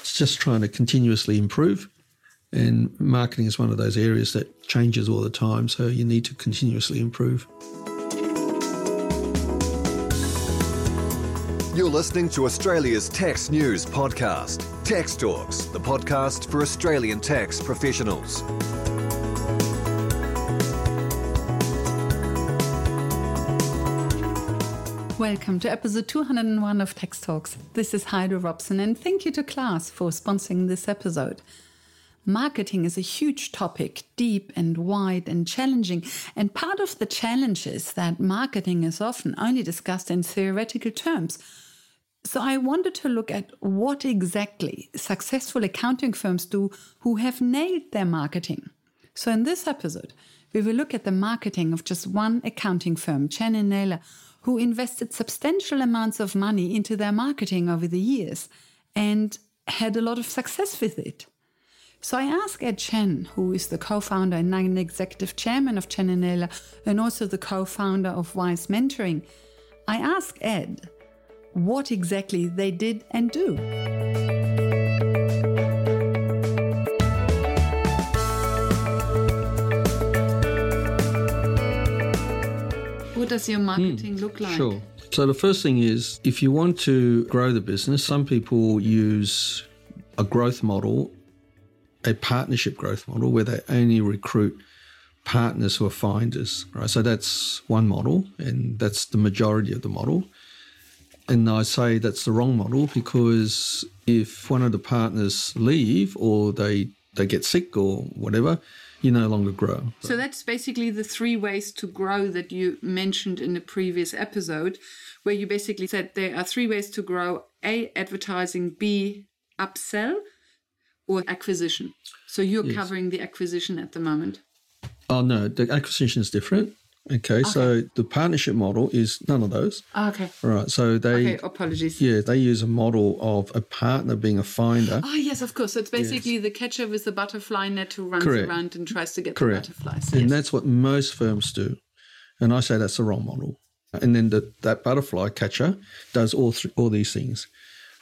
it's just trying to continuously improve. And marketing is one of those areas that changes all the time. So you need to continuously improve. You're listening to Australia's Tax News Podcast, Tax Talks, the podcast for Australian tax professionals. Welcome to episode 201 of Tax Talks. This is Heide Robson, and thank you to Class for sponsoring this episode. Marketing is a huge topic, deep and wide and challenging. And part of the challenge is that marketing is often only discussed in theoretical terms. So I wanted to look at what exactly successful accounting firms do who have nailed their marketing. So in this episode, we will look at the marketing of just one accounting firm, Chan and Naylor, who invested substantial amounts of money into their marketing over the years and had a lot of success with it. So I asked Ed Chan, who is the co-founder and non-executive chairman of Chan and Naylor and also the co-founder of WIZE Mentoring. I asked Ed what exactly they did and do. Does your marketing mm, look like? Sure. So the first thing is if you want to grow the business, some people use a growth model, a partnership growth model where they only recruit partners who are finders, right? So that's one model and that's the majority of the model. And I say that's the wrong model because if one of the partners leave or they they get sick or whatever, you no longer grow. So that's basically the three ways to grow that you mentioned in the previous episode, where you basically said there are three ways to grow A, advertising, B, upsell, or acquisition. So you're yes. covering the acquisition at the moment. Oh, no, the acquisition is different. Okay, okay, so the partnership model is none of those. Oh, okay. All right, so they. Okay, apologies. Yeah, they use a model of a partner being a finder. Oh, yes, of course. So it's basically yes. the catcher with the butterfly net who runs Correct. around and tries to get Correct. the butterflies. And that's what most firms do. And I say that's the wrong model. And then the, that butterfly catcher does all th- all these things,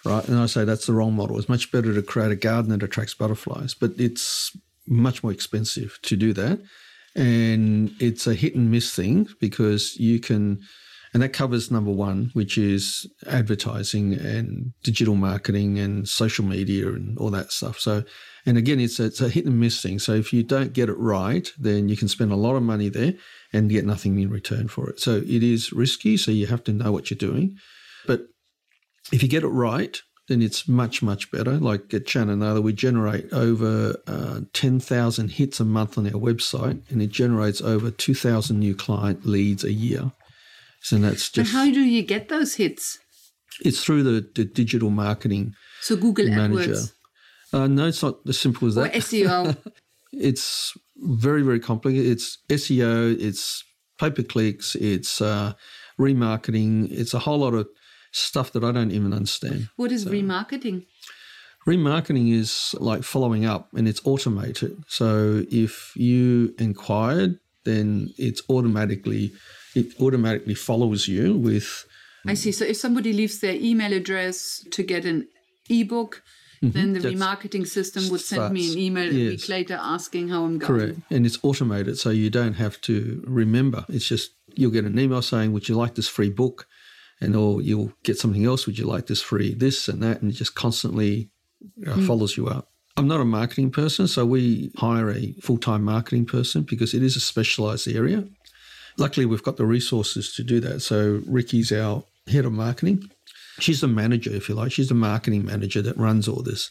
right? And I say that's the wrong model. It's much better to create a garden that attracts butterflies, but it's much more expensive to do that and it's a hit and miss thing because you can and that covers number one which is advertising and digital marketing and social media and all that stuff. So and again it's a, it's a hit and miss thing. So if you don't get it right then you can spend a lot of money there and get nothing in return for it. So it is risky. So you have to know what you're doing. But if you get it right then it's much, much better. Like at Chan and Naylor we generate over uh, 10,000 hits a month on our website, and it generates over 2,000 new client leads a year. So that's just. But how do you get those hits? It's through the, the digital marketing. So Google manager. AdWords. Uh, no, it's not as simple as that. Or SEO. it's very, very complicated. It's SEO, it's pay per clicks, it's uh, remarketing, it's a whole lot of stuff that I don't even understand. What is so, remarketing? Remarketing is like following up and it's automated. So if you inquired, then it's automatically it automatically follows you with I see. So if somebody leaves their email address to get an ebook, mm-hmm. then the remarketing system would send me an email yes. a week later asking how I'm going. Correct. And it's automated, so you don't have to remember. It's just you'll get an email saying, Would you like this free book? And or you'll get something else. Would you like this free? This and that, and it just constantly uh, mm. follows you up. I'm not a marketing person, so we hire a full time marketing person because it is a specialized area. Luckily, we've got the resources to do that. So, Ricky's our head of marketing. She's the manager, if you like. She's the marketing manager that runs all this.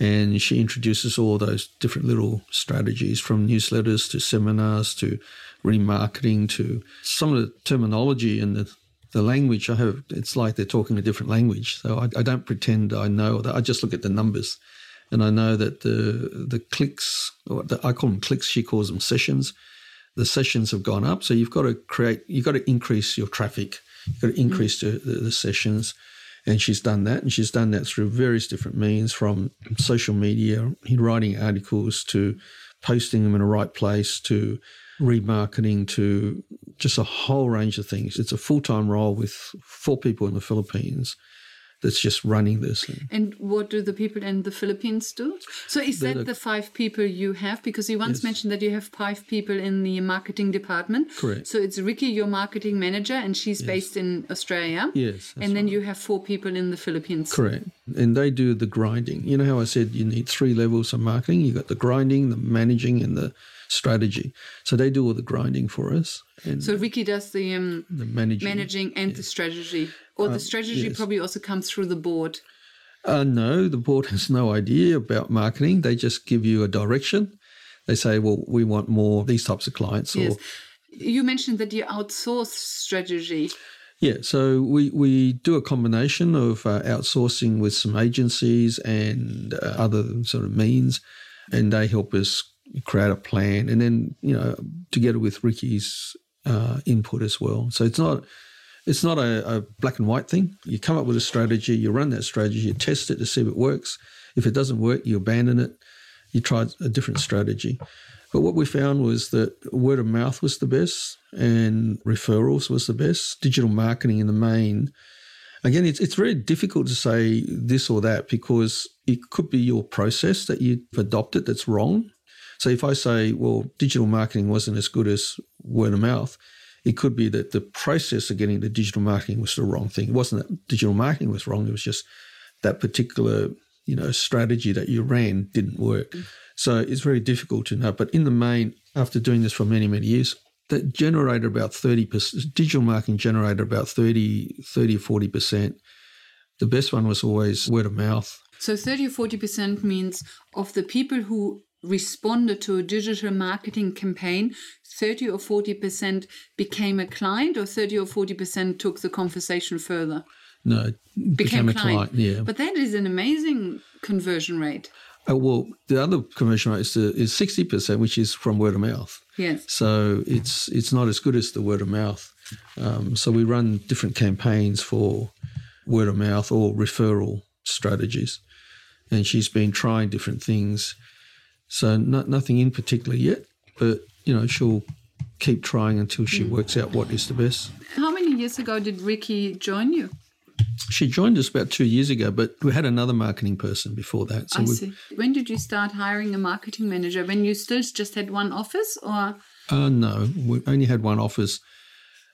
And she introduces all those different little strategies from newsletters to seminars to remarketing to some of the terminology and the the language I have, it's like they're talking a different language. So I, I don't pretend I know. I just look at the numbers and I know that the the clicks, the, I call them clicks, she calls them sessions. The sessions have gone up. So you've got to create, you've got to increase your traffic. You've got to increase mm. the, the, the sessions. And she's done that. And she's done that through various different means from social media, writing articles to posting them in the right place to remarketing to just a whole range of things. It's a full time role with four people in the Philippines. that's just running this. And what do the people in the Philippines do? So is They're that the- the five people you have? Because you once Yes. mentioned that you have five people in the marketing department. Correct. So it's Ricky, your marketing manager, and she's based in Australia. Yes, And then you have four people in the Philippines. Correct. And they do the grinding. You know how I said you need three levels of marketing? You've got the grinding, the managing, and the strategy. So they do all the grinding for us and So Ricky does the um, the managing. managing and the strategy. Or the strategy yes. probably also comes through the board. Uh, no, the board has no idea about marketing. They just give you a direction. They say, well, we want more these types of clients. Or Yes. You mentioned that you outsource strategy. Yeah, so we, we do a combination of uh, outsourcing with some agencies and uh, other sort of means, and they help us create a plan, and then you know together with Ricky's uh, input as well. So it's not it's not a, a black and white thing. You come up with a strategy, you run that strategy, you test it to see if it works. If it doesn't work, you abandon it. You try a different strategy. But what we found was that word of mouth was the best and referrals was the best. Digital marketing in the main. Again, it's, it's very difficult to say this or that because it could be your process that you've adopted that's wrong. So if I say, well, digital marketing wasn't as good as word of mouth, it could be that the process of getting to digital marketing was the wrong thing. It wasn't that digital marketing was wrong. It was just that particular, you know, strategy that you ran didn't work. Mm. So it's very difficult to know. But in the main, after doing this for many, many years, that generated about 30%, digital marketing generated about 30, 30, 40%. The best one was always word of mouth. So 30 or 40% means of the people who responded to a digital marketing campaign, 30 or 40% became a client, or 30 or 40% took the conversation further? No, became, a client. Yeah. But that is an amazing conversion rate. Uh, well, the other conversion rate is, uh, is 60%, which is from word of mouth. Yes. So it's it's not as good as the word of mouth. Um, so we run different campaigns for word of mouth or referral strategies, and she's been trying different things. So no, nothing in particular yet, but you know she'll keep trying until she works out what is the best. How many years ago did Ricky join you? She joined us about two years ago, but we had another marketing person before that. So I see. When did you start hiring a marketing manager? When you still just had one office, or Uh, no, we only had one office.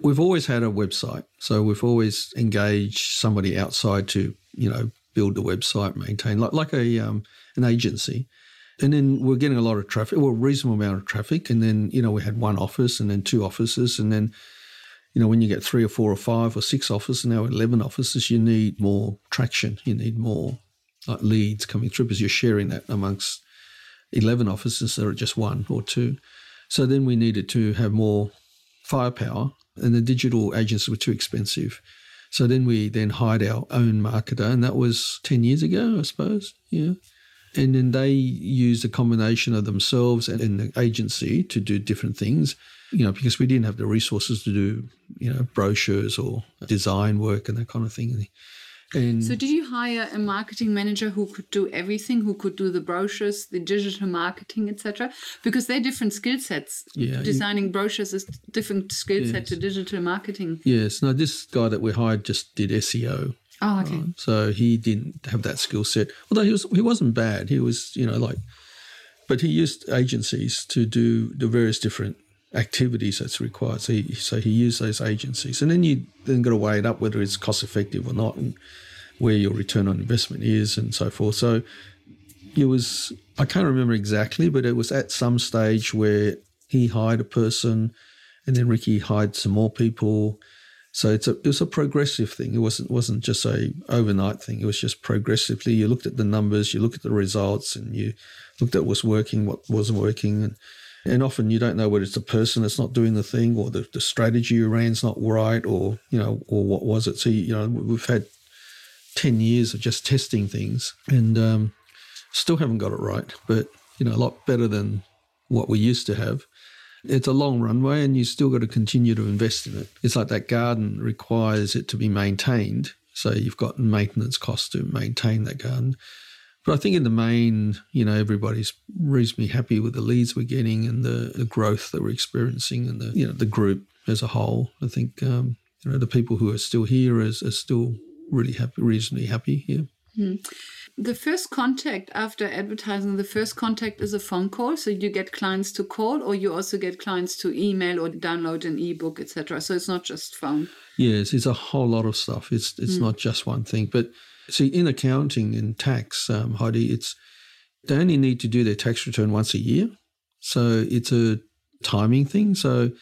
We've always had a website, so we've always engaged somebody outside to, you know, build the website, maintain like like a um, an agency. And then we're getting a lot of traffic, well, a reasonable amount of traffic. And then you know we had one office, and then two offices, and then you know when you get three or four or five or six offices, and now eleven offices, you need more traction. You need more like leads coming through because you're sharing that amongst eleven offices instead of just one or two. So then we needed to have more firepower, and the digital agents were too expensive. So then we then hired our own marketer, and that was 10 years ago, I suppose. Yeah. And then they used a combination of themselves and, and the agency to do different things, you know, because we didn't have the resources to do, you know, brochures or design work and that kind of thing. And so did you hire a marketing manager who could do everything, who could do the brochures, the digital marketing, etc.? Because they're different skill sets. Yeah, Designing brochures is different skill set to digital marketing. yes, no, this guy that we hired just did SEO. Oh, okay. Um, so he didn't have that skill set. Although he was he wasn't bad. He was, you know, like but he used agencies to do the various different activities that's required. So he, so he used those agencies. And then you then got to weigh it up whether it's cost effective or not and where your return on investment is and so forth. So it was I can't remember exactly, but it was at some stage where he hired a person and then Ricky hired some more people. So it's a it was a progressive thing. It wasn't wasn't just a overnight thing. It was just progressively. You looked at the numbers, you looked at the results, and you looked at what's working, what wasn't working, and and often you don't know whether it's the person that's not doing the thing or the, the strategy you ran's not right or you know or what was it. So you know we've had ten years of just testing things and um, still haven't got it right, but you know a lot better than what we used to have it's a long runway and you still got to continue to invest in it. It's like that garden requires it to be maintained. So you've got maintenance costs to maintain that garden. But I think in the main, you know, everybody's reasonably happy with the leads we're getting and the, the growth that we're experiencing and the, you know, the group as a whole. I think, um, you know, the people who are still here is, are still really happy, reasonably happy. Yeah. The first contact after advertising, the first contact is a phone call. So you get clients to call, or you also get clients to email or download an ebook, etc. So it's not just phone. Yes, it's a whole lot of stuff. It's it's not just one thing. But see, in accounting and tax, um, Heidi, it's they only need to do their tax return once a year. So it's a timing thing. So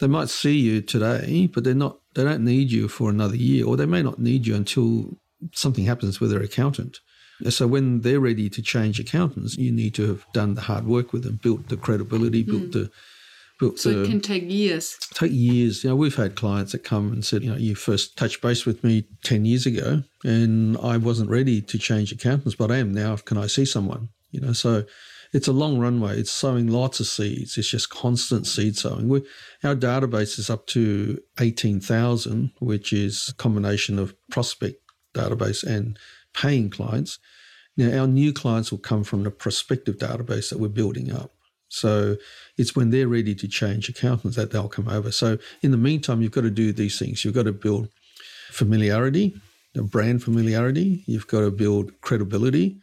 they might see you today, but they're not. They don't need you for another year, or they may not need you until something happens with their accountant. So when they're ready to change accountants, you need to have done the hard work with them, built the credibility, built hmm. the built So the it can take years. take years. You know, we've had clients that come and said, you know, you first touched base with me 10 years ago and I wasn't ready to change accountants, but I am now. Can I see someone? You know, so it's a long runway. It's sowing lots of seeds. It's just constant seed sowing. We, our database is up to 18,000, which is a combination of prospect database and paying clients. Now, our new clients will come from the prospective database that we're building up. So it's when they're ready to change accountants that they'll come over. So in the meantime, you've got to do these things. You've got to build familiarity, the brand familiarity. You've got to build credibility.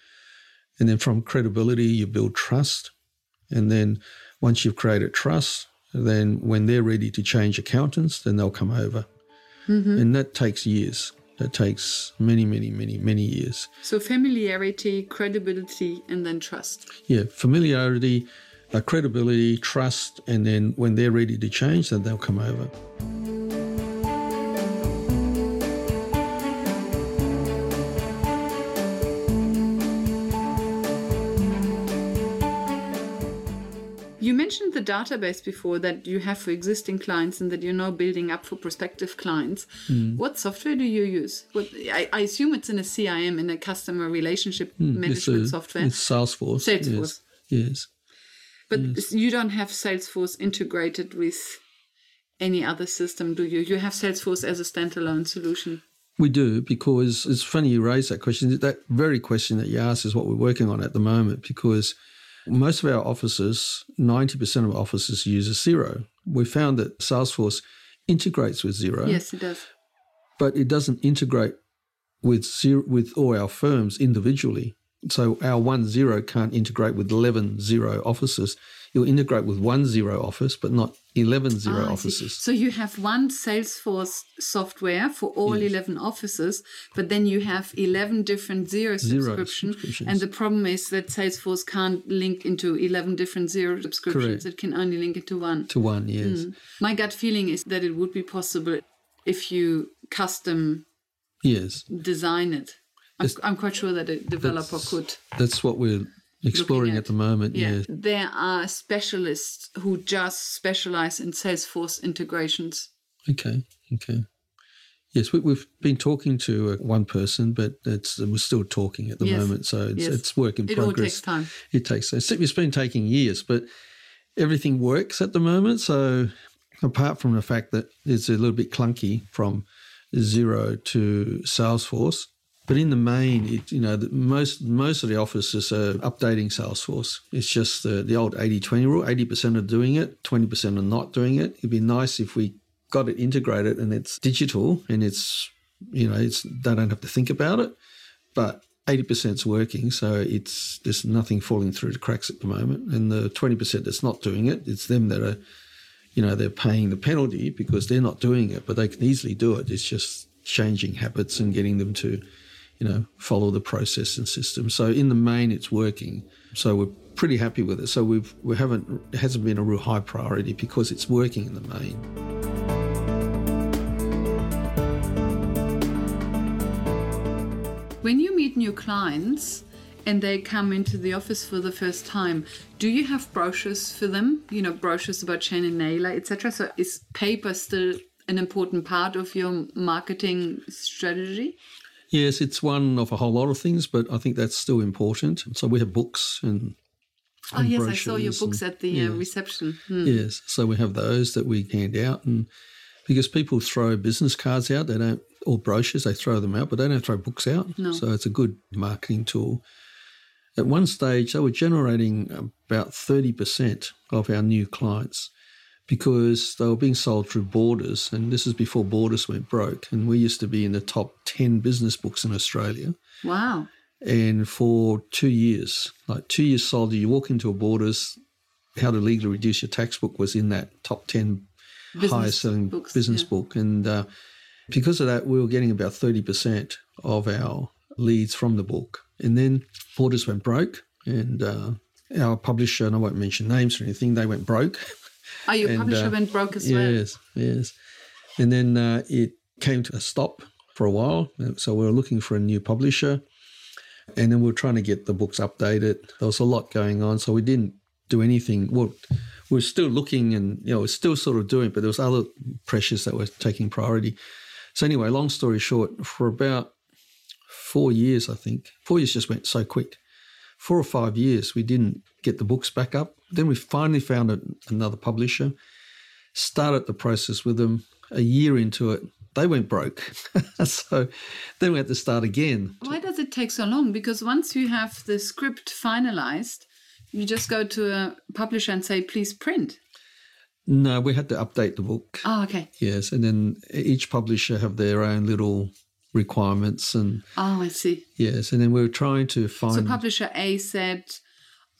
And then from credibility, you build trust. And then once you've created trust, then when they're ready to change accountants, then they'll come over. Mm-hmm. And that takes years. That takes many, many, many, many years. So familiarity, credibility, and then trust. Yeah, familiarity, uh, credibility, trust, and then when they're ready to change, then they'll come over. The database before that you have for existing clients and that you're now building up for prospective clients. Hmm. What software do you use? What, I, I assume it's in a CRM, in a customer relationship management Hmm, It's, a- software. It's Salesforce. Salesforce. Yes. yes. But you don't have Salesforce integrated with any other system, do you? You have Salesforce as a standalone solution. We do because it's funny you raise that question. That very question that you asked is what we're working on at the moment because most of our offices, 90% of offices use a Xero. We found that Salesforce integrates with Xero, Yes, it does. but it doesn't integrate with Xero, with all our firms individually. So our one Xero can't integrate with 11 Xero offices. It'll integrate with one Xero office, but not 11 Xero Ah, I see. offices. So you have one Salesforce software for all 11 offices, but then you have 11 different Xero, subscription. subscriptions. And the problem is that Salesforce can't link into 11 different Xero subscriptions. Correct. It can only link into one. To one, yes. My gut feeling is that it would be possible if you custom Yes. design it. I'm, I'm quite sure that a developer That's- could. That's what we're exploring at. at. the moment. Yeah. Yeah. There are specialists who just specialize in Salesforce integrations. Okay. Okay. Yes, we, we've been talking to uh, one person, but it's we're still talking at the Yes. moment, so it's, Yes. it's work in progress. It all takes time. It takes. It's, it's been taking years, but everything works at the moment. So apart from the fact that it's a little bit clunky from Xero to Salesforce, but in the main, it, you know, most most of the offices are updating Salesforce. It's just the, the old 80-20 rule. 80% are doing it, 20% are not doing it. It'd be nice if we got it integrated and it's digital and it's, you know, it's they don't have to think about it. But 80% is working, so it's there's nothing falling through the cracks at the moment. And the 20% that's not doing it, it's them that are, you know, they're paying the penalty because they're not doing it, but they can easily do it. It's just changing habits and getting them to, you know, follow the process and system. So in the main, it's working. So we're pretty happy with it. So we've we haven't it hasn't been a real high priority because it's working in the main. When you meet new clients and they come into the office for the first time, do you have brochures for them? You know, brochures about Chan and Naylor, etc. So is paper still an important part of your marketing strategy? Yes, it's one of a whole lot of things, but I think that's still important. So we have books and Oh and yes, I saw your books and- at the uh, reception. Hmm. Yes, so we have those that we hand out, and because people throw business cards out, they don't or brochures, they throw them out, but they don't throw books out. No. So it's a good marketing tool. At one stage, they were generating about thirty percent of our new clients because they were being sold through Borders, and this is before Borders went broke. And we used to be in the top 10 business books in Australia. Wow. And for two years, like two years solid, you walk into a Borders, how to legally reduce your tax book was in that top 10 Business highest selling books, business yeah. book. And uh, because of that, we were getting about 30% of our leads from the book. And then Borders went broke, and uh, our publisher, and I won't mention names or anything, they went broke. Oh, your And, publisher uh, went broke as well. Yes, yes. And then uh, it came to a stop for a while. So we were looking for a new publisher. And then we were trying to get the books updated. There was a lot going on. So we didn't do anything. Well, we were still looking and, you know, we're still sort of doing, but there was other pressures that were taking priority. So anyway, long story short, for about four years, I think, four years just went so quick. Four or five years, we didn't get the books back up. Then we finally found a, another publisher, started the process with them. A year into it, they went broke. so then we had to start again. Why does it take so long? Because once you have the script finalized, you just go to a publisher and say, please print. No, we had to update the book. Oh, okay. Yes, and then each publisher have their own little requirements and Oh, I see. yes, and then we were trying to find So publisher A said,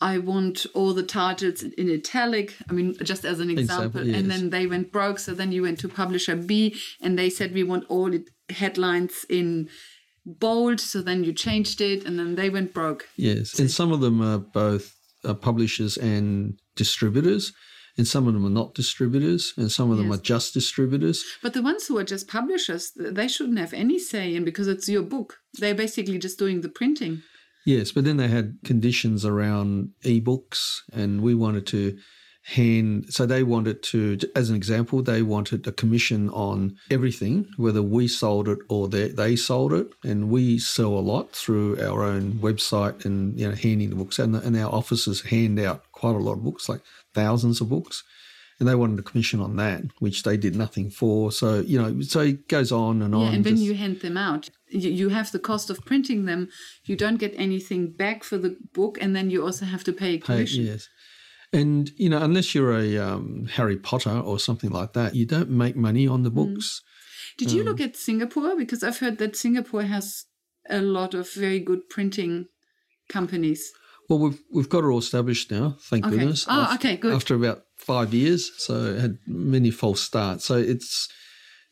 I want all the titles in italic. I mean, just as an example. Example, And then they went broke. So then you went to publisher B and they said, we want all headlines in bold. So then you changed it and then they went broke. Yes, and some of them are both uh, publishers and distributors, and some of them are not distributors, and some of them Yes. are just distributors. But the ones who are just publishers, they shouldn't have any say in because it's your book. They're basically just doing the printing. Yes, but then they had conditions around ebooks, and we wanted to hand. So they wanted to, as an example, they wanted a commission on everything, whether we sold it or they, they sold it, and we sell a lot through our own website and you know handing the books, and, and our offices hand out quite a lot of books, like thousands of books. And they wanted a commission on that, which they did nothing for. So, you know, so it goes on and on. Yeah, and when just- you hand them out, you, have the cost of printing them. You don't get anything back for the book, and then you also have to pay a pay- commission. yes. And, you know, unless you're a um, Harry Potter or something like that, you don't make money on the Mm. books. Did you look at Singapore? Because I've heard that Singapore has a lot of very good printing companies. Well, we've we've got it all established now, thank Okay. goodness. Oh, af- okay, good. After about five years, so it had many false starts. So it's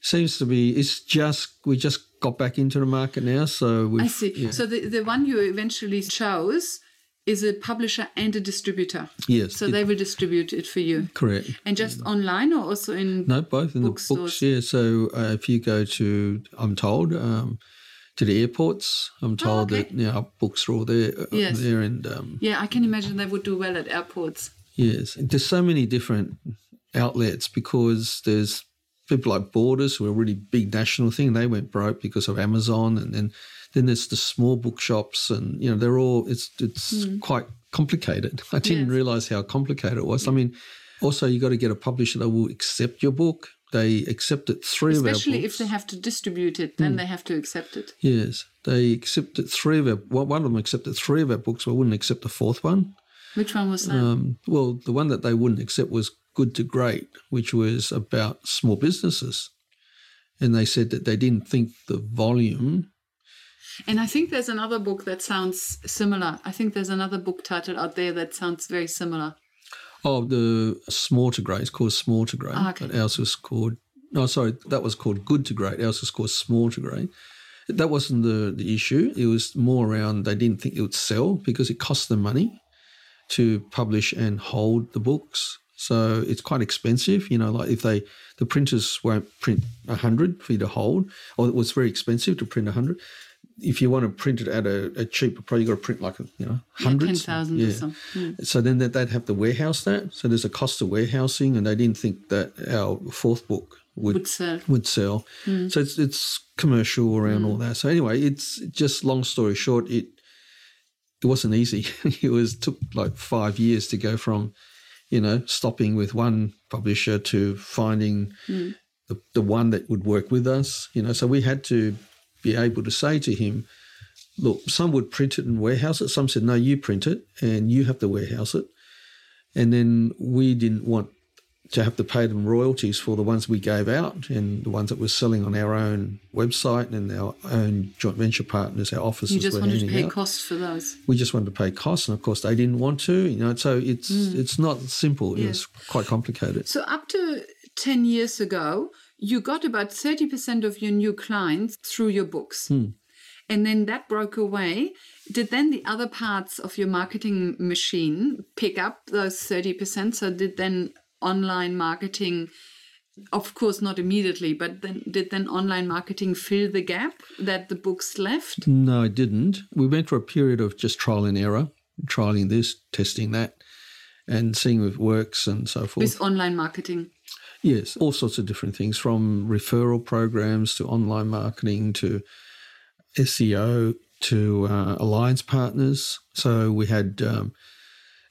seems to be it's just we just got back into the market now. So we I see. So the, the one you eventually chose is a publisher and a distributor. yes, So it- they will distribute it for you. correct. And just online or also in No, both in the Bookstores. books. Yeah. So uh, if you go to, I'm told, um, to the airports, I'm told Oh, okay. that you know, books are all there. uh, Yes. There and um, Yeah, I can imagine they would do well at airports. Yes, there's so many different outlets because there's people like Borders who are a really big national thing. They went broke because of Amazon, and then then there's the small bookshops, and you know they're all it's it's quite complicated. I didn't. Yes. realize how complicated it was. I mean, also you got to get a publisher that will accept your book. They accepted three of our Especially books. if they have to distribute it, then they have to accept it. yes, they accepted three of our. Well, one of them accepted three of our books, but wouldn't accept the fourth one. Which one was that? Um, well, the one that they wouldn't accept was Good to Great, which was about small businesses. And they said that they didn't think the volume. and I think there's another book that sounds similar. I think there's another book title out there that sounds very similar. Oh, the Small to Great. It's called Small to Great. Ah, okay. But ours was called. No, sorry, that was called Good to Great. Ours was called Small to Great. That wasn't the, the issue. It was more around they didn't think it would sell because it cost them money to publish and hold the books. So it's quite expensive. You know, like if they, the printers won't print 100 for you to hold, or it was very expensive to print 100. If you want to print it at a, a cheaper price, you've got to print like, you know, Yeah, hundreds. 10,000 or something. So then that they'd have to warehouse that. So there's a cost of warehousing, and they didn't think that our fourth book would Would sell. would sell. Mm. So it's it's commercial around mm. all that. So anyway, it's just long story short, it it wasn't easy. it was took like five years to go from, you know, stopping with one publisher to finding mm. the, the one that would work with us. You know, so we had to be able to say to him, look, some would print it and warehouse it. Some said, no, you print it and you have to warehouse it. And then we didn't want to have to pay them royalties for the ones we gave out and the ones that we're selling on our own website and our own joint venture partners, our offices. You just wanted to pay out. costs for those. We just wanted to pay costs, and of course they didn't want to. You know, so it's mm. it's not simple. Yes. It's quite complicated. So up to 10 years ago, you got about 30% of your new clients through your books. Hmm. And then that broke away. Did then the other parts of your marketing machine pick up those 30%? So did then online marketing, of course, not immediately, but then did then online marketing fill the gap that the books left? No, it didn't. We went through a period of just trial and error, trialing this, testing that, and seeing if it works and so forth. With online marketing. Yes, all sorts of different things from referral programs to online marketing to SEO to uh, alliance partners. So we had, um,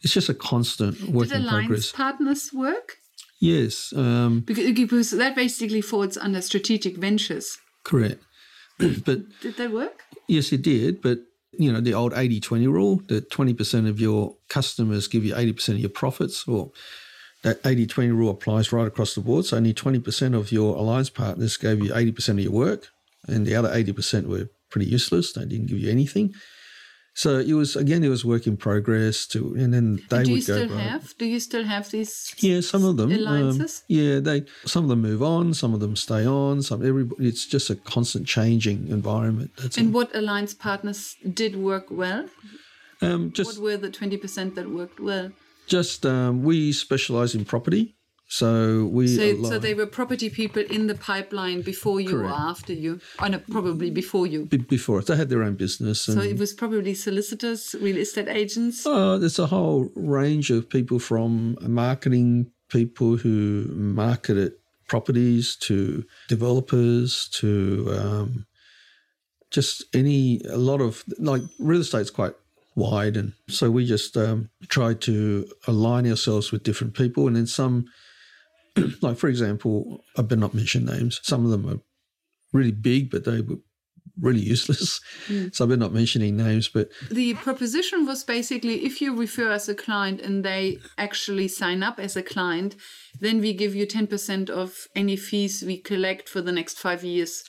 it's just a constant work Did in alliance progress. partners work? Yes, um, Because, because that basically falls under strategic ventures. correct. but Did that work? yes, it did. But, you know, the old 80 20 rule that 20% of your customers give you 80% of your profits, or that 80 20 rule applies right across the board. So only 20% of your alliance partners gave you 80% of your work, and the other 80% were pretty useless. They didn't give you anything. So it was, again, it was work in progress to, and then they Do you would go. still right. have? Do you still have these? Yeah, some of them. um, Alliances? yeah, they some of them move on, some of them stay on. Some everybody. It's just a constant changing environment. That's And what alliance partners did work well? Um, What were the twenty percent that worked well? just um, we specialize in property, so we. So, so they were property people in the pipeline before you Correct. or after you? Oh, no, probably before you. be- before they had their own business, and So it was probably solicitors, real estate agents. Oh, there's a whole range of people from marketing people who marketed properties to developers to um, just any, a lot of, like real estate's quite wide. And so we just um, tried to align ourselves with different people. And then some, like for example, I better not mention names. Some of them are really big, but they were really useless. So I better not mention any names, but The proposition was basically if you refer as a client and they actually sign up as a client, then we give you 10% of any fees we collect for the next five years.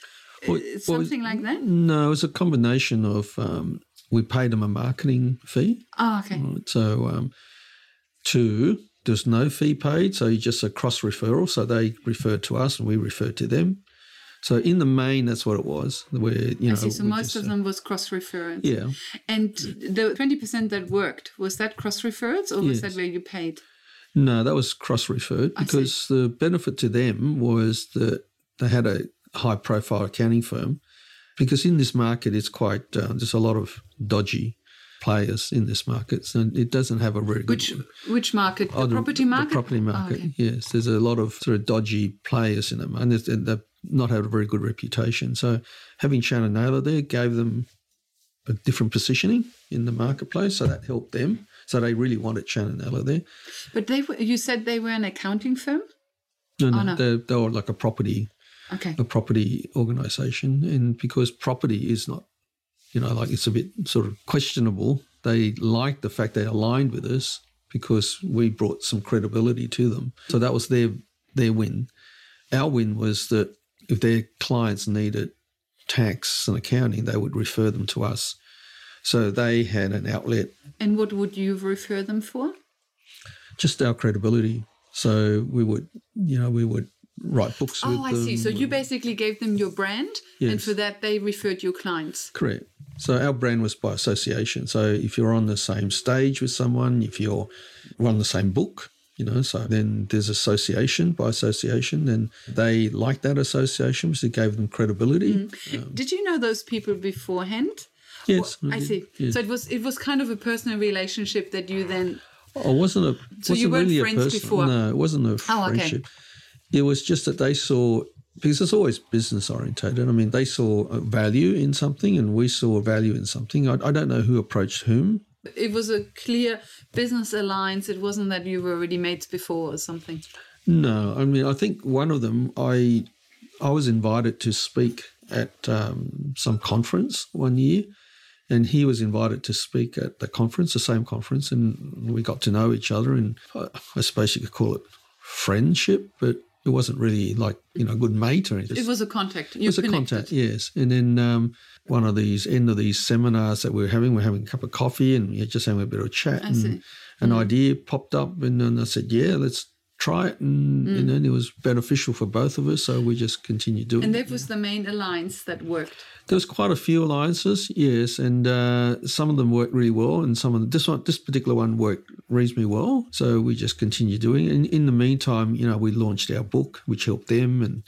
Well, It's well, something like that? No, it was a combination of um, we paid them a marketing fee. Oh, okay. So, um, two, there's no fee paid, so you just a cross referral. So they referred to us and we referred to them. So in the main, that's what it was. Where you know, I see. So most just, of uh, them was cross referrals. yeah. And the 20% that worked, was that cross referrals or was that where you paid? No, that was cross referred because the benefit to them was that they had a high profile accounting firm. Because in this market, it's quite, uh, there's a lot of dodgy players in this market. So it doesn't have a very good. Which which market? The Oh, property market? The property Oh, market, okay. yes. There's a lot of sort of dodgy players in them, and they've not had a very good reputation. So having Chan and Naylor there gave them a different positioning in the marketplace, so that helped them. So they really wanted Chan and Naylor there. But they were, you said they were an accounting firm? No, no, Oh, no. They, they were like a property Okay. a property organisation, and because property is not, you know, like it's a bit sort of questionable. They liked the fact they aligned with us because we brought some credibility to them. So that was their their win. Our win was that if their clients needed tax and accounting, they would refer them to us. So they had an outlet, And what would you refer them for? just our credibility. So we would, you know, we would write books oh, with Oh, I see. So you basically gave them your brand, and for that they referred your clients. Correct. So our brand was by association. So if you're on the same stage with someone, if you're on the same book, you know, so then there's association by association, and they liked that association because it gave them credibility. Mm. Um, did you know those people beforehand? Yes, Well, I see. yes. So it was it was kind of a personal relationship that you then. I wasn't a So wasn't you weren't really friends a person. before? No, it wasn't a Oh, okay. It was just that they saw because it's always business orientated. I mean, they saw a value in something, and we saw a value in something. I, I don't know who approached whom. It was a clear business alliance. It wasn't that you were already mates before or something. No, I mean, I think one of them, I I was invited to speak at um, some conference one year, and he was invited to speak at the conference, the same conference, and we got to know each other. And I, I suppose you could call it friendship, but it wasn't really like you know a good mate or anything. It was a contact. You it was a contact, yes. And then um, one of these end of these seminars that we were having, we are having a cup of coffee and are just having a bit of chat. I and see. An idea popped up, and then I said, "Yeah, let's try it." And, and then it was beneficial for both of us, so we just continued doing. And it. that was the main alliance that worked. There was quite a few alliances, yes, and uh, some of them worked really well, and some of them, this one, this particular one worked reasonably well. So we just continued doing it. And in the meantime, you know, we launched our book, which helped them, and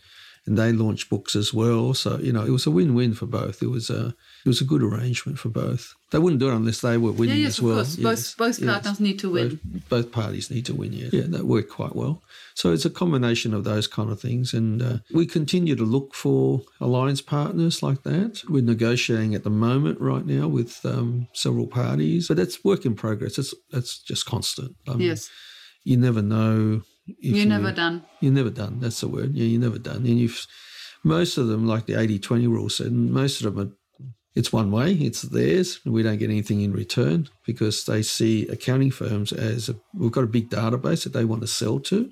and they launched books as well. So you know, it was a win-win for both. It was a it was a good arrangement for both. They wouldn't do it unless they were winning yeah, yes, as of well. course. Both- both partners need to win. Both, both parties need to win. Yeah, yeah, that worked quite well. So it's a combination of those kind of things, and uh, we continue to look for alliance partners like that. We're negotiating at the moment right now with um, several parties, but that's work in progress. It's that's just constant. I mean, Yes. you never know. You're never done. You're never done. That's the word. Yeah, you're never done. And you've most of them, like the 80-20 rule said, most of them are it's one way, it's theirs. We don't get anything in return because they see accounting firms as a, we've got a big database that they want to sell to.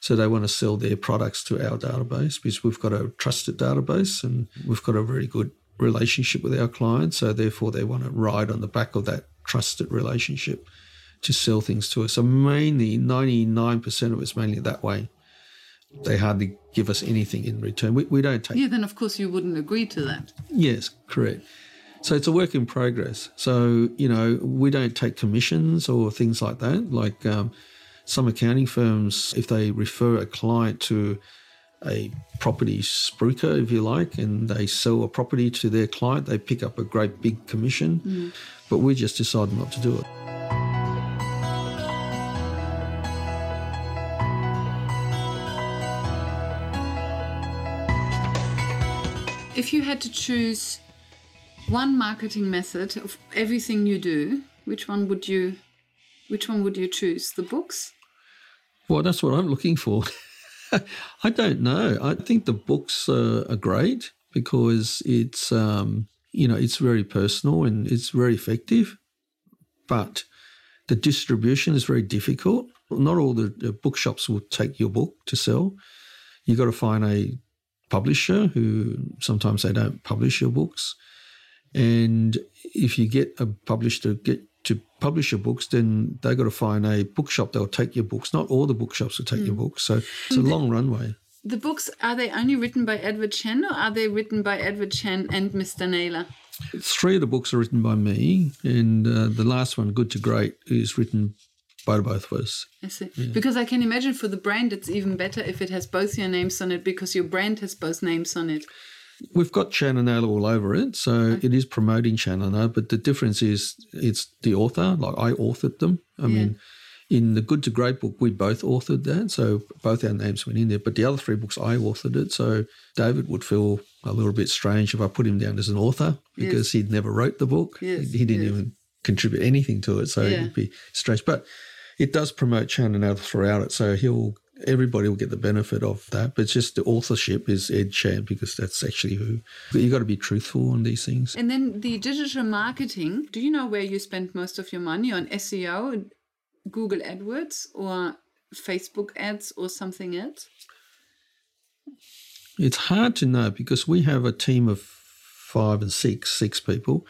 So they want to sell their products to our database because we've got a trusted database and we've got a very good relationship with our clients. So therefore, they want to ride on the back of that trusted relationship to sell things to us. So mainly, 99% of it's mainly that way. They hardly give us anything in return. We, we don't take Yeah, then of course you wouldn't agree to that. Yes, correct. So it's a work in progress. So, you know, we don't take commissions or things like that. Like um, some accounting firms, if they refer a client to a property spruiker, if you like, and they sell a property to their client, they pick up a great big commission. But we just decided not to do it. If you had to choose one marketing method of everything you do, which one would you which one would you choose? The books? Well, that's what I'm looking for. I don't know. I think the books uh, are great because it's um, you know it's very personal and it's very effective, but the distribution is very difficult. Not all the, the bookshops will take your book to sell. You've got to find a publisher who sometimes they don't publish your books, and if you get a publisher to get to publish your books, then they got to find a bookshop that'll take your books. Not all the bookshops will take your books, so it's a long runway. The books are they only written by Edward Chan or are they written by Edward Chan and Mr. Naylor? Three of the books are written by me, and uh, the last one, Good to Great, is written by both of us. I see. Because I can imagine for the brand it's even better if it has both your names on it because your brand has both names on it. We've got Shannon all over it, so it is promoting Shannon but the difference is it's the author. Like I authored them. I mean, in the Good to Great book, we both authored that, so both our names went in there. But the other three books, I authored it. So David would feel a little bit strange if I put him down as an author because he'd never wrote the book. Yes, he, he didn't yes. even contribute anything to it, so Yeah. it'd be strange. But it does promote Shannon out throughout it, so he'll everybody will get the benefit of that. But just the authorship is Ed Chan because that's actually who you got to be truthful on these things. And then the digital marketing, do you know where you spend most of your money on SEO, Google AdWords or Facebook ads or something else? It's hard to know because we have a team of five and six, six people,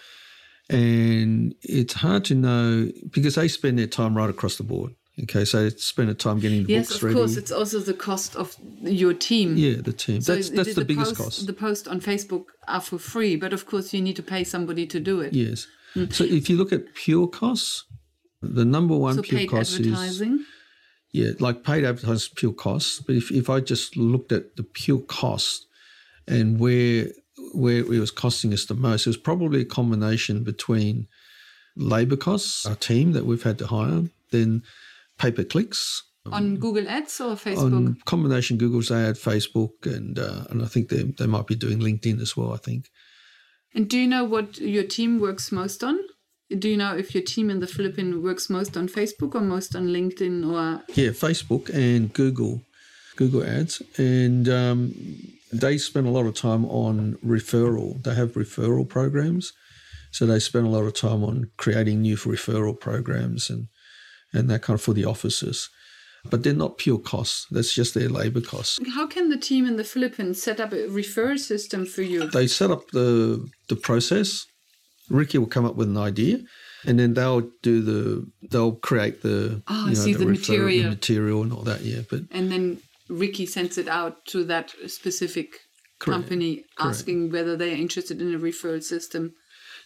and it's hard to know because they spend their time right across the board. Okay, so spend their time getting the Yes, books of course. It's also the cost of your team. yeah, the team. So that's the- that's the, biggest post, cost. The post on Facebook are for free, but of course you need to pay somebody to do it. yes. Mm. So if you look at pure costs, the number one so pure cost is. Yeah, like paid advertising is pure cost. But if, if I just looked at the pure cost and where where it was costing us the most, it was probably a combination between labour costs, our team that we've had to hire, then pay per clicks. on Google Ads or Facebook? On combination Google's ad, Facebook, and uh, and I think they they might be doing LinkedIn as well. I think. and do you know what your team works most on? Do you know if your team in the Philippines works most on Facebook or most on LinkedIn or Yeah, Facebook and Google, Google Ads, and um, they spend a lot of time on referral. They have referral programs, so they spend a lot of time on creating new referral programs and and that kind of for the offices. but they're not pure costs. That's just their labor costs. How can the team in the Philippines set up a referral system for you? They set up the the process. Ricky will come up with an idea, and then they'll do the they'll create the Oh, I see, the referral- material. the material and all that. Yeah, but And then Ricky sends it out to that specific company asking whether they're interested in a referral system.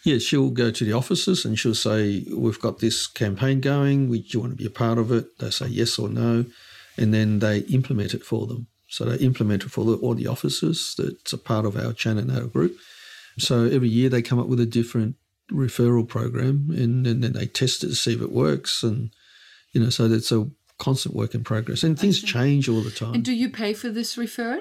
Yeah, she'll go to the offices and she'll say, We've got this campaign going. Would you want to be a part of it? They say yes or no. And then they implement it for them. So they implement it for the, all the offices that's a part of our Chan and Naylor group. So every year they come up with a different referral program and, and then they test it to see if it works. And, you know, so that's a constant work in progress. And things change all the time. And do you pay for this referral?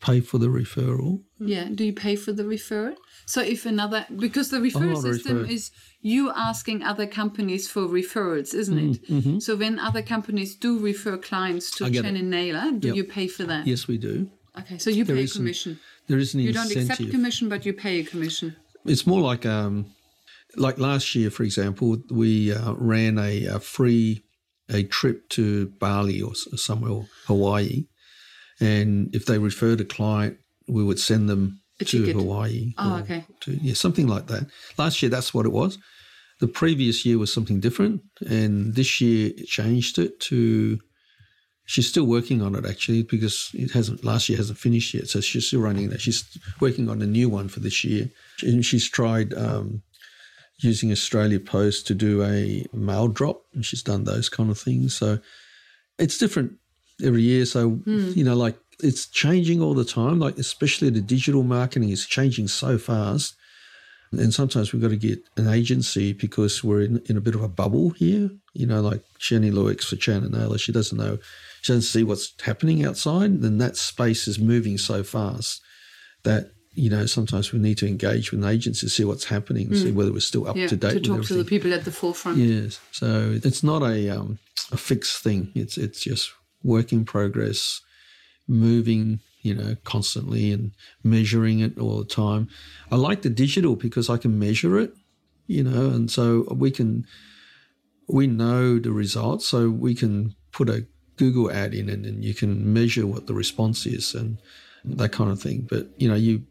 Pay for the referral. Yeah. Do you pay for the referral? So if another because the referral Oh, system is you asking other companies for referrals, isn't it? So when other companies do refer clients to Mm, mm-hmm. Chan and Naylor, do Yep. you pay for that? Yes, we do. Okay. So you There pay is commission. There is an You don't incentive. accept commission, but you pay a commission. It's more like um, like last year, for example, we uh, ran a, a free a trip to Bali or somewhere or Hawaii, and if they referred a client, we would send them A to ticket. Hawaii. Oh, okay. To, yeah, something like that. Last year, that's what it was. The previous year was something different, and this year it changed it to. She's still working on it actually because it hasn't last year hasn't finished yet, so she's still running that. She's working on a new one for this year, and she's tried um, using Australia Post to do a mail drop, and she's done those kind of things. So it's different every year. So hmm. you know, like it's changing all the time. Like especially the digital marketing is changing so fast. And sometimes we've got to get an agency because we're in, in a bit of a bubble here. You know, like Jenny Lewis for Chan and Naylor, she doesn't know, she doesn't see what's happening outside. Then that space is moving so fast that, you know, sometimes we need to engage with an agency to see what's happening, and see whether we're still up Yeah. to date To talk to the people at the forefront. Yes. So it's not a um, a fixed thing. It's it's just work in progress, moving, you know, constantly and measuring it all the time. I like the digital because I can measure it, you know, and so we can we know the results, so we can put a Google ad in and, and you can measure what the response is and that kind of thing. But you know, you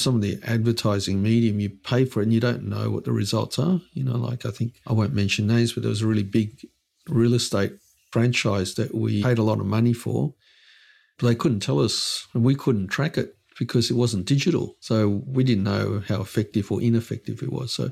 some of the advertising medium you pay for it and you don't know what the results are. You know, like I think I won't mention names, but there was a really big real estate franchise that we paid a lot of money for, but they couldn't tell us and we couldn't track it because it wasn't digital. So we didn't know how effective or ineffective it was. So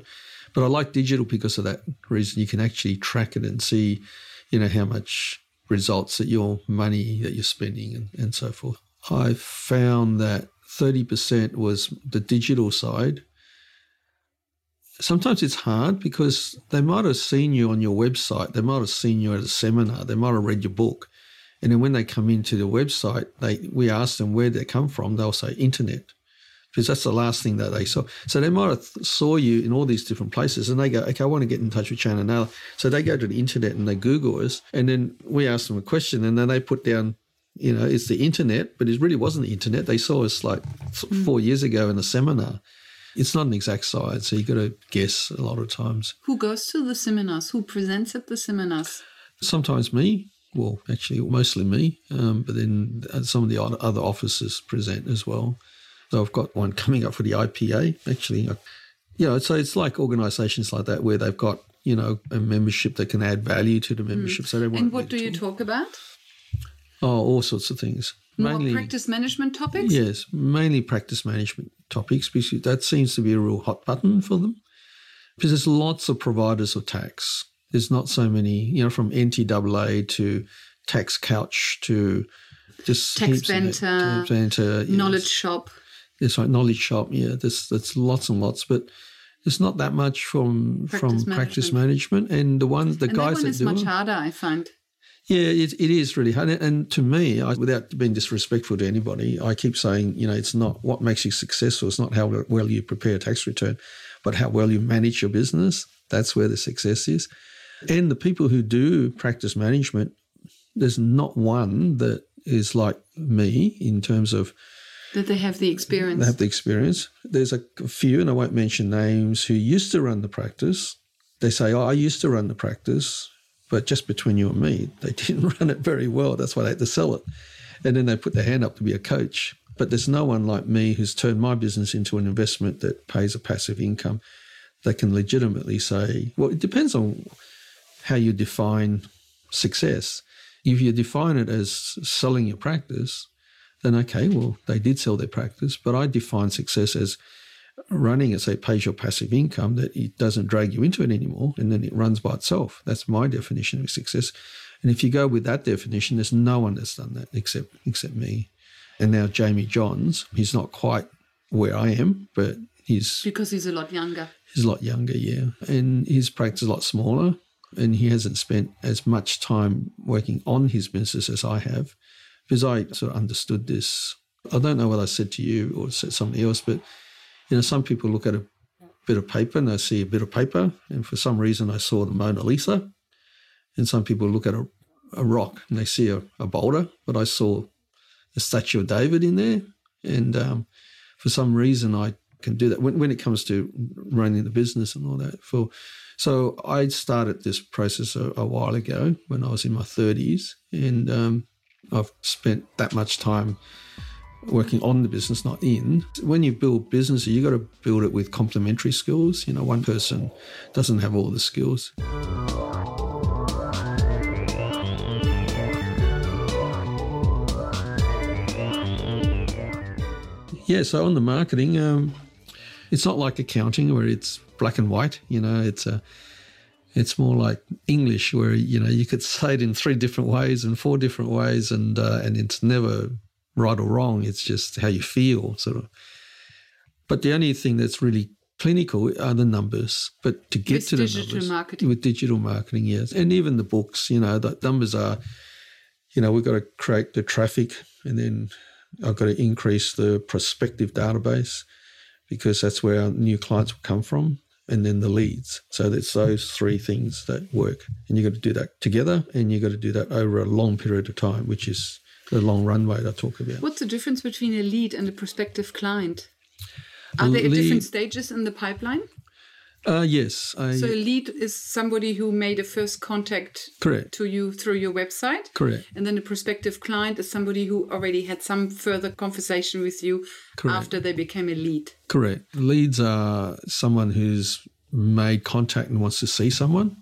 but I like digital because of that reason. You can actually track it and see, you know, how much results that your money that you're spending and, and so forth. I found that 30% was the digital side. Sometimes it's hard because they might have seen you on your website, they might have seen you at a seminar, they might have read your book. And then when they come into the website, they we ask them where they come from, they'll say internet because that's the last thing that they saw. So they might have saw you in all these different places, and they go, "Okay, I want to get in touch with Chan and Naylor." So they go to the internet and they Google us, and then we ask them a question, and then they put down, you know, it's the internet, but it really wasn't the internet. They saw us like f- hmm. four years ago in a seminar. It's not an exact science, so you've got to guess a lot of times. Who goes to the seminars? Who presents at the seminars? Sometimes me, well, actually mostly me, um, but then uh, some of the other officers present as well. So I've got one coming up for the IPA, actually. You know, so it's like organisations like that where they've got, you know, a membership that can add value to the hmm. membership. So they want And what do you talk about? Oh, all sorts of things. More practice management topics? Yes, mainly practice management topics because that seems to be a real hot button for them. Because there's lots of providers of tax. There's not so many, you know, from NTAA to Tax Couch to just Tax. Banter, Banter, yes. Knowledge shop. It's like knowledge shop. Yeah, there's there's lots and lots, but there's not that much from Practice from practice management. And the ones the And guys that one that is do much harder, I find. Yeah, it, it is really hard. And- to me, I, without being disrespectful to anybody, I keep saying, you know, it's not what makes you successful. It's not how well you prepare a tax return, but how well you manage your business. That's where the success is. And the people who do practice management, there's not one that is like me in terms of That they have the experience. they have the experience. There's a few, and I won't mention names, who used to run the practice. They say, "Oh, I used to run the practice, But just between you and me, they didn't run it very well. That's why they had to sell it. And then they put their hand up to be a coach. But there's no one like me who's turned my business into an investment that pays a passive income that can legitimately say, well, it depends on how you define success. If you define it as selling your practice, then okay, well, they did sell their practice, but I define success as running it, say, pays your passive income, that it doesn't drag you into it anymore, and then it runs by itself. That's my definition of success. And if you go with that definition, there's no one that's done that except except me. And now Jamie Johns, he's not quite where I am, but he's because he's a lot younger. He's a lot younger, yeah, and his practice is a lot smaller, and he hasn't spent as much time working on his business as I have, because I sort of understood this. I don't know what I said to you or said something else, but you know, some people look at a bit of paper and they see a bit of paper, and for some reason I saw the Mona Lisa, and some people look at a, a rock and they see a, a boulder, but I saw a statue of David in there, and um, for some reason I can do that when, when it comes to running the business and all that. For so I started this process a, a while ago when I was in my thirties, and um, I've spent that much time working on the business, not in. When you build business, you got to build it with complementary skills. You know, one person doesn't have all the skills. Yeah, so on the marketing, um, it's not like accounting where it's black and white. You know, it's a it's more like English where you know you could say it in three different ways and four different ways, and uh, and it's never right or wrong. It's just how you feel, sort of. But the only thing that's really clinical are the numbers. But to get with to the numbers marketing. with digital marketing, yes, and even the books, you know, the numbers are, you know, we've got to create the traffic, and then I've got to increase the prospective database because that's where our new clients will come from. And then the leads. So it's those three things that work. And you've got to do that together and you've got to do that over a long period of time, which is the long runway I talk about. What's the difference between a lead and a prospective client? Are A they at different stages in the pipeline? Uh, yes. I, So a lead is somebody who made a first contact correct. to you through your website. Correct. And then a prospective client is somebody who already had some further conversation with you Correct. after they became a lead. Correct. Leads are someone who's made contact and wants to see someone.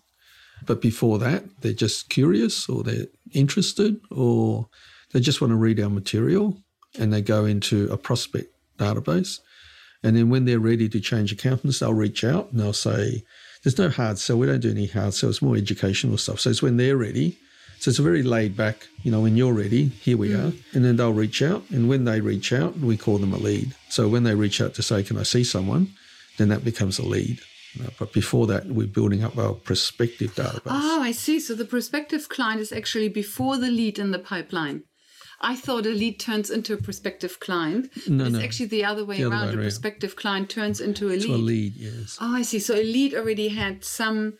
But before that, they're just curious or they're interested or they just want to read our material and they go into a prospect database. And then when they're ready to change accountants, they'll reach out and they'll say, there's no hard sell. We don't do any hard sell. It's more educational stuff. So it's when they're ready. So it's a very laid back, you know, when you're ready, here we mm. are. And then they'll reach out. And when they reach out, we call them a lead. So when they reach out to say, can I see someone? Then that becomes a lead. But before that, we're building up our prospective database. Oh, I see. So the prospective client is actually before the lead in the pipeline. I thought a lead turns into a prospective client. No, it's no. actually the other way The other around. way a around. prospective client turns into a lead. to a lead, yes. Oh, I see. So a lead already had some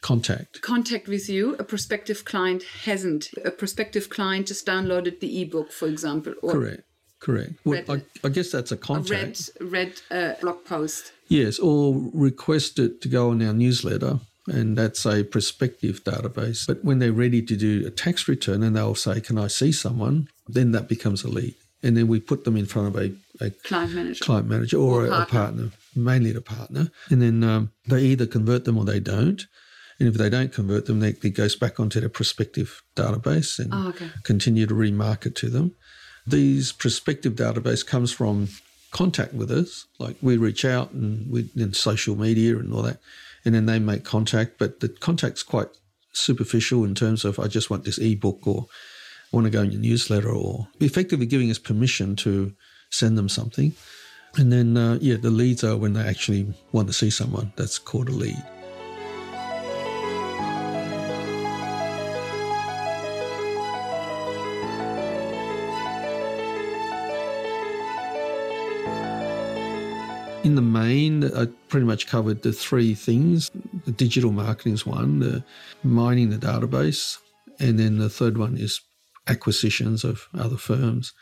Contact. contact with you. A prospective client hasn't. A prospective client just downloaded the ebook, for example, or Correct. Correct. Well, I, I guess that's a contact. read read blog post. Yes, or requested to go on our newsletter, and that's a prospective database. But when they're ready to do a tax return and they'll say, Can I see someone? Then that becomes a lead. And then we put them in front of a, a Client manager. client manager or, Or a, a partner. partner, mainly the partner. And then um, they either convert them or they don't. And if they don't convert them, they, it goes back onto their prospective database and Oh, okay. continue to remarket to them. These prospective database comes from contact with us, like we reach out and we in social media and all that, and then they make contact. But the contact's quite superficial in terms of I just want this ebook or I want to go in your newsletter or effectively giving us permission to send them something. And then, uh, yeah, the leads are when they actually want to see someone. That's called a lead. In the main, I pretty much covered the three things. The digital marketing is one, the mining the database, and then the third one is acquisitions of other firms.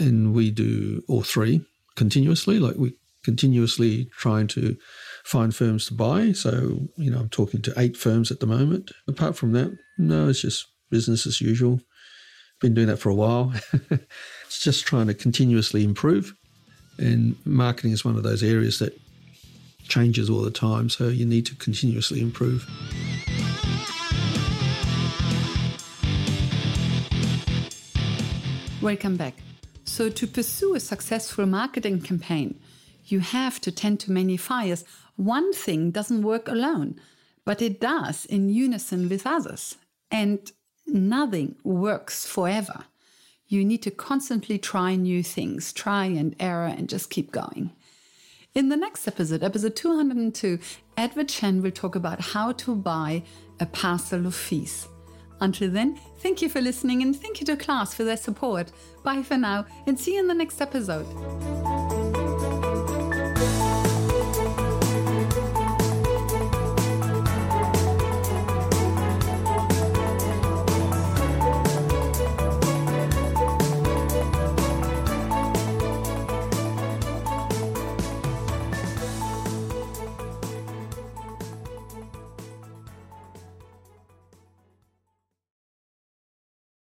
And we do all three continuously, like we continuously trying to find firms to buy. So, you know, I'm talking to eight firms at the moment. Apart from that, no, it's just business as usual. Been doing that for a while. it's just trying to continuously improve. And marketing is one of those areas that changes all the time. So you need to continuously improve. Welcome back. So, to pursue a successful marketing campaign, you have to tend to many fires. One thing doesn't work alone, but it does in unison with others. And nothing works forever. You need to constantly try new things, try and error, and just keep going. In the next episode, episode 202, Edward Chan will talk about how to buy a parcel of fees. Until then, thank you for listening and thank you to Class for their support. Bye for now and see you in the next episode.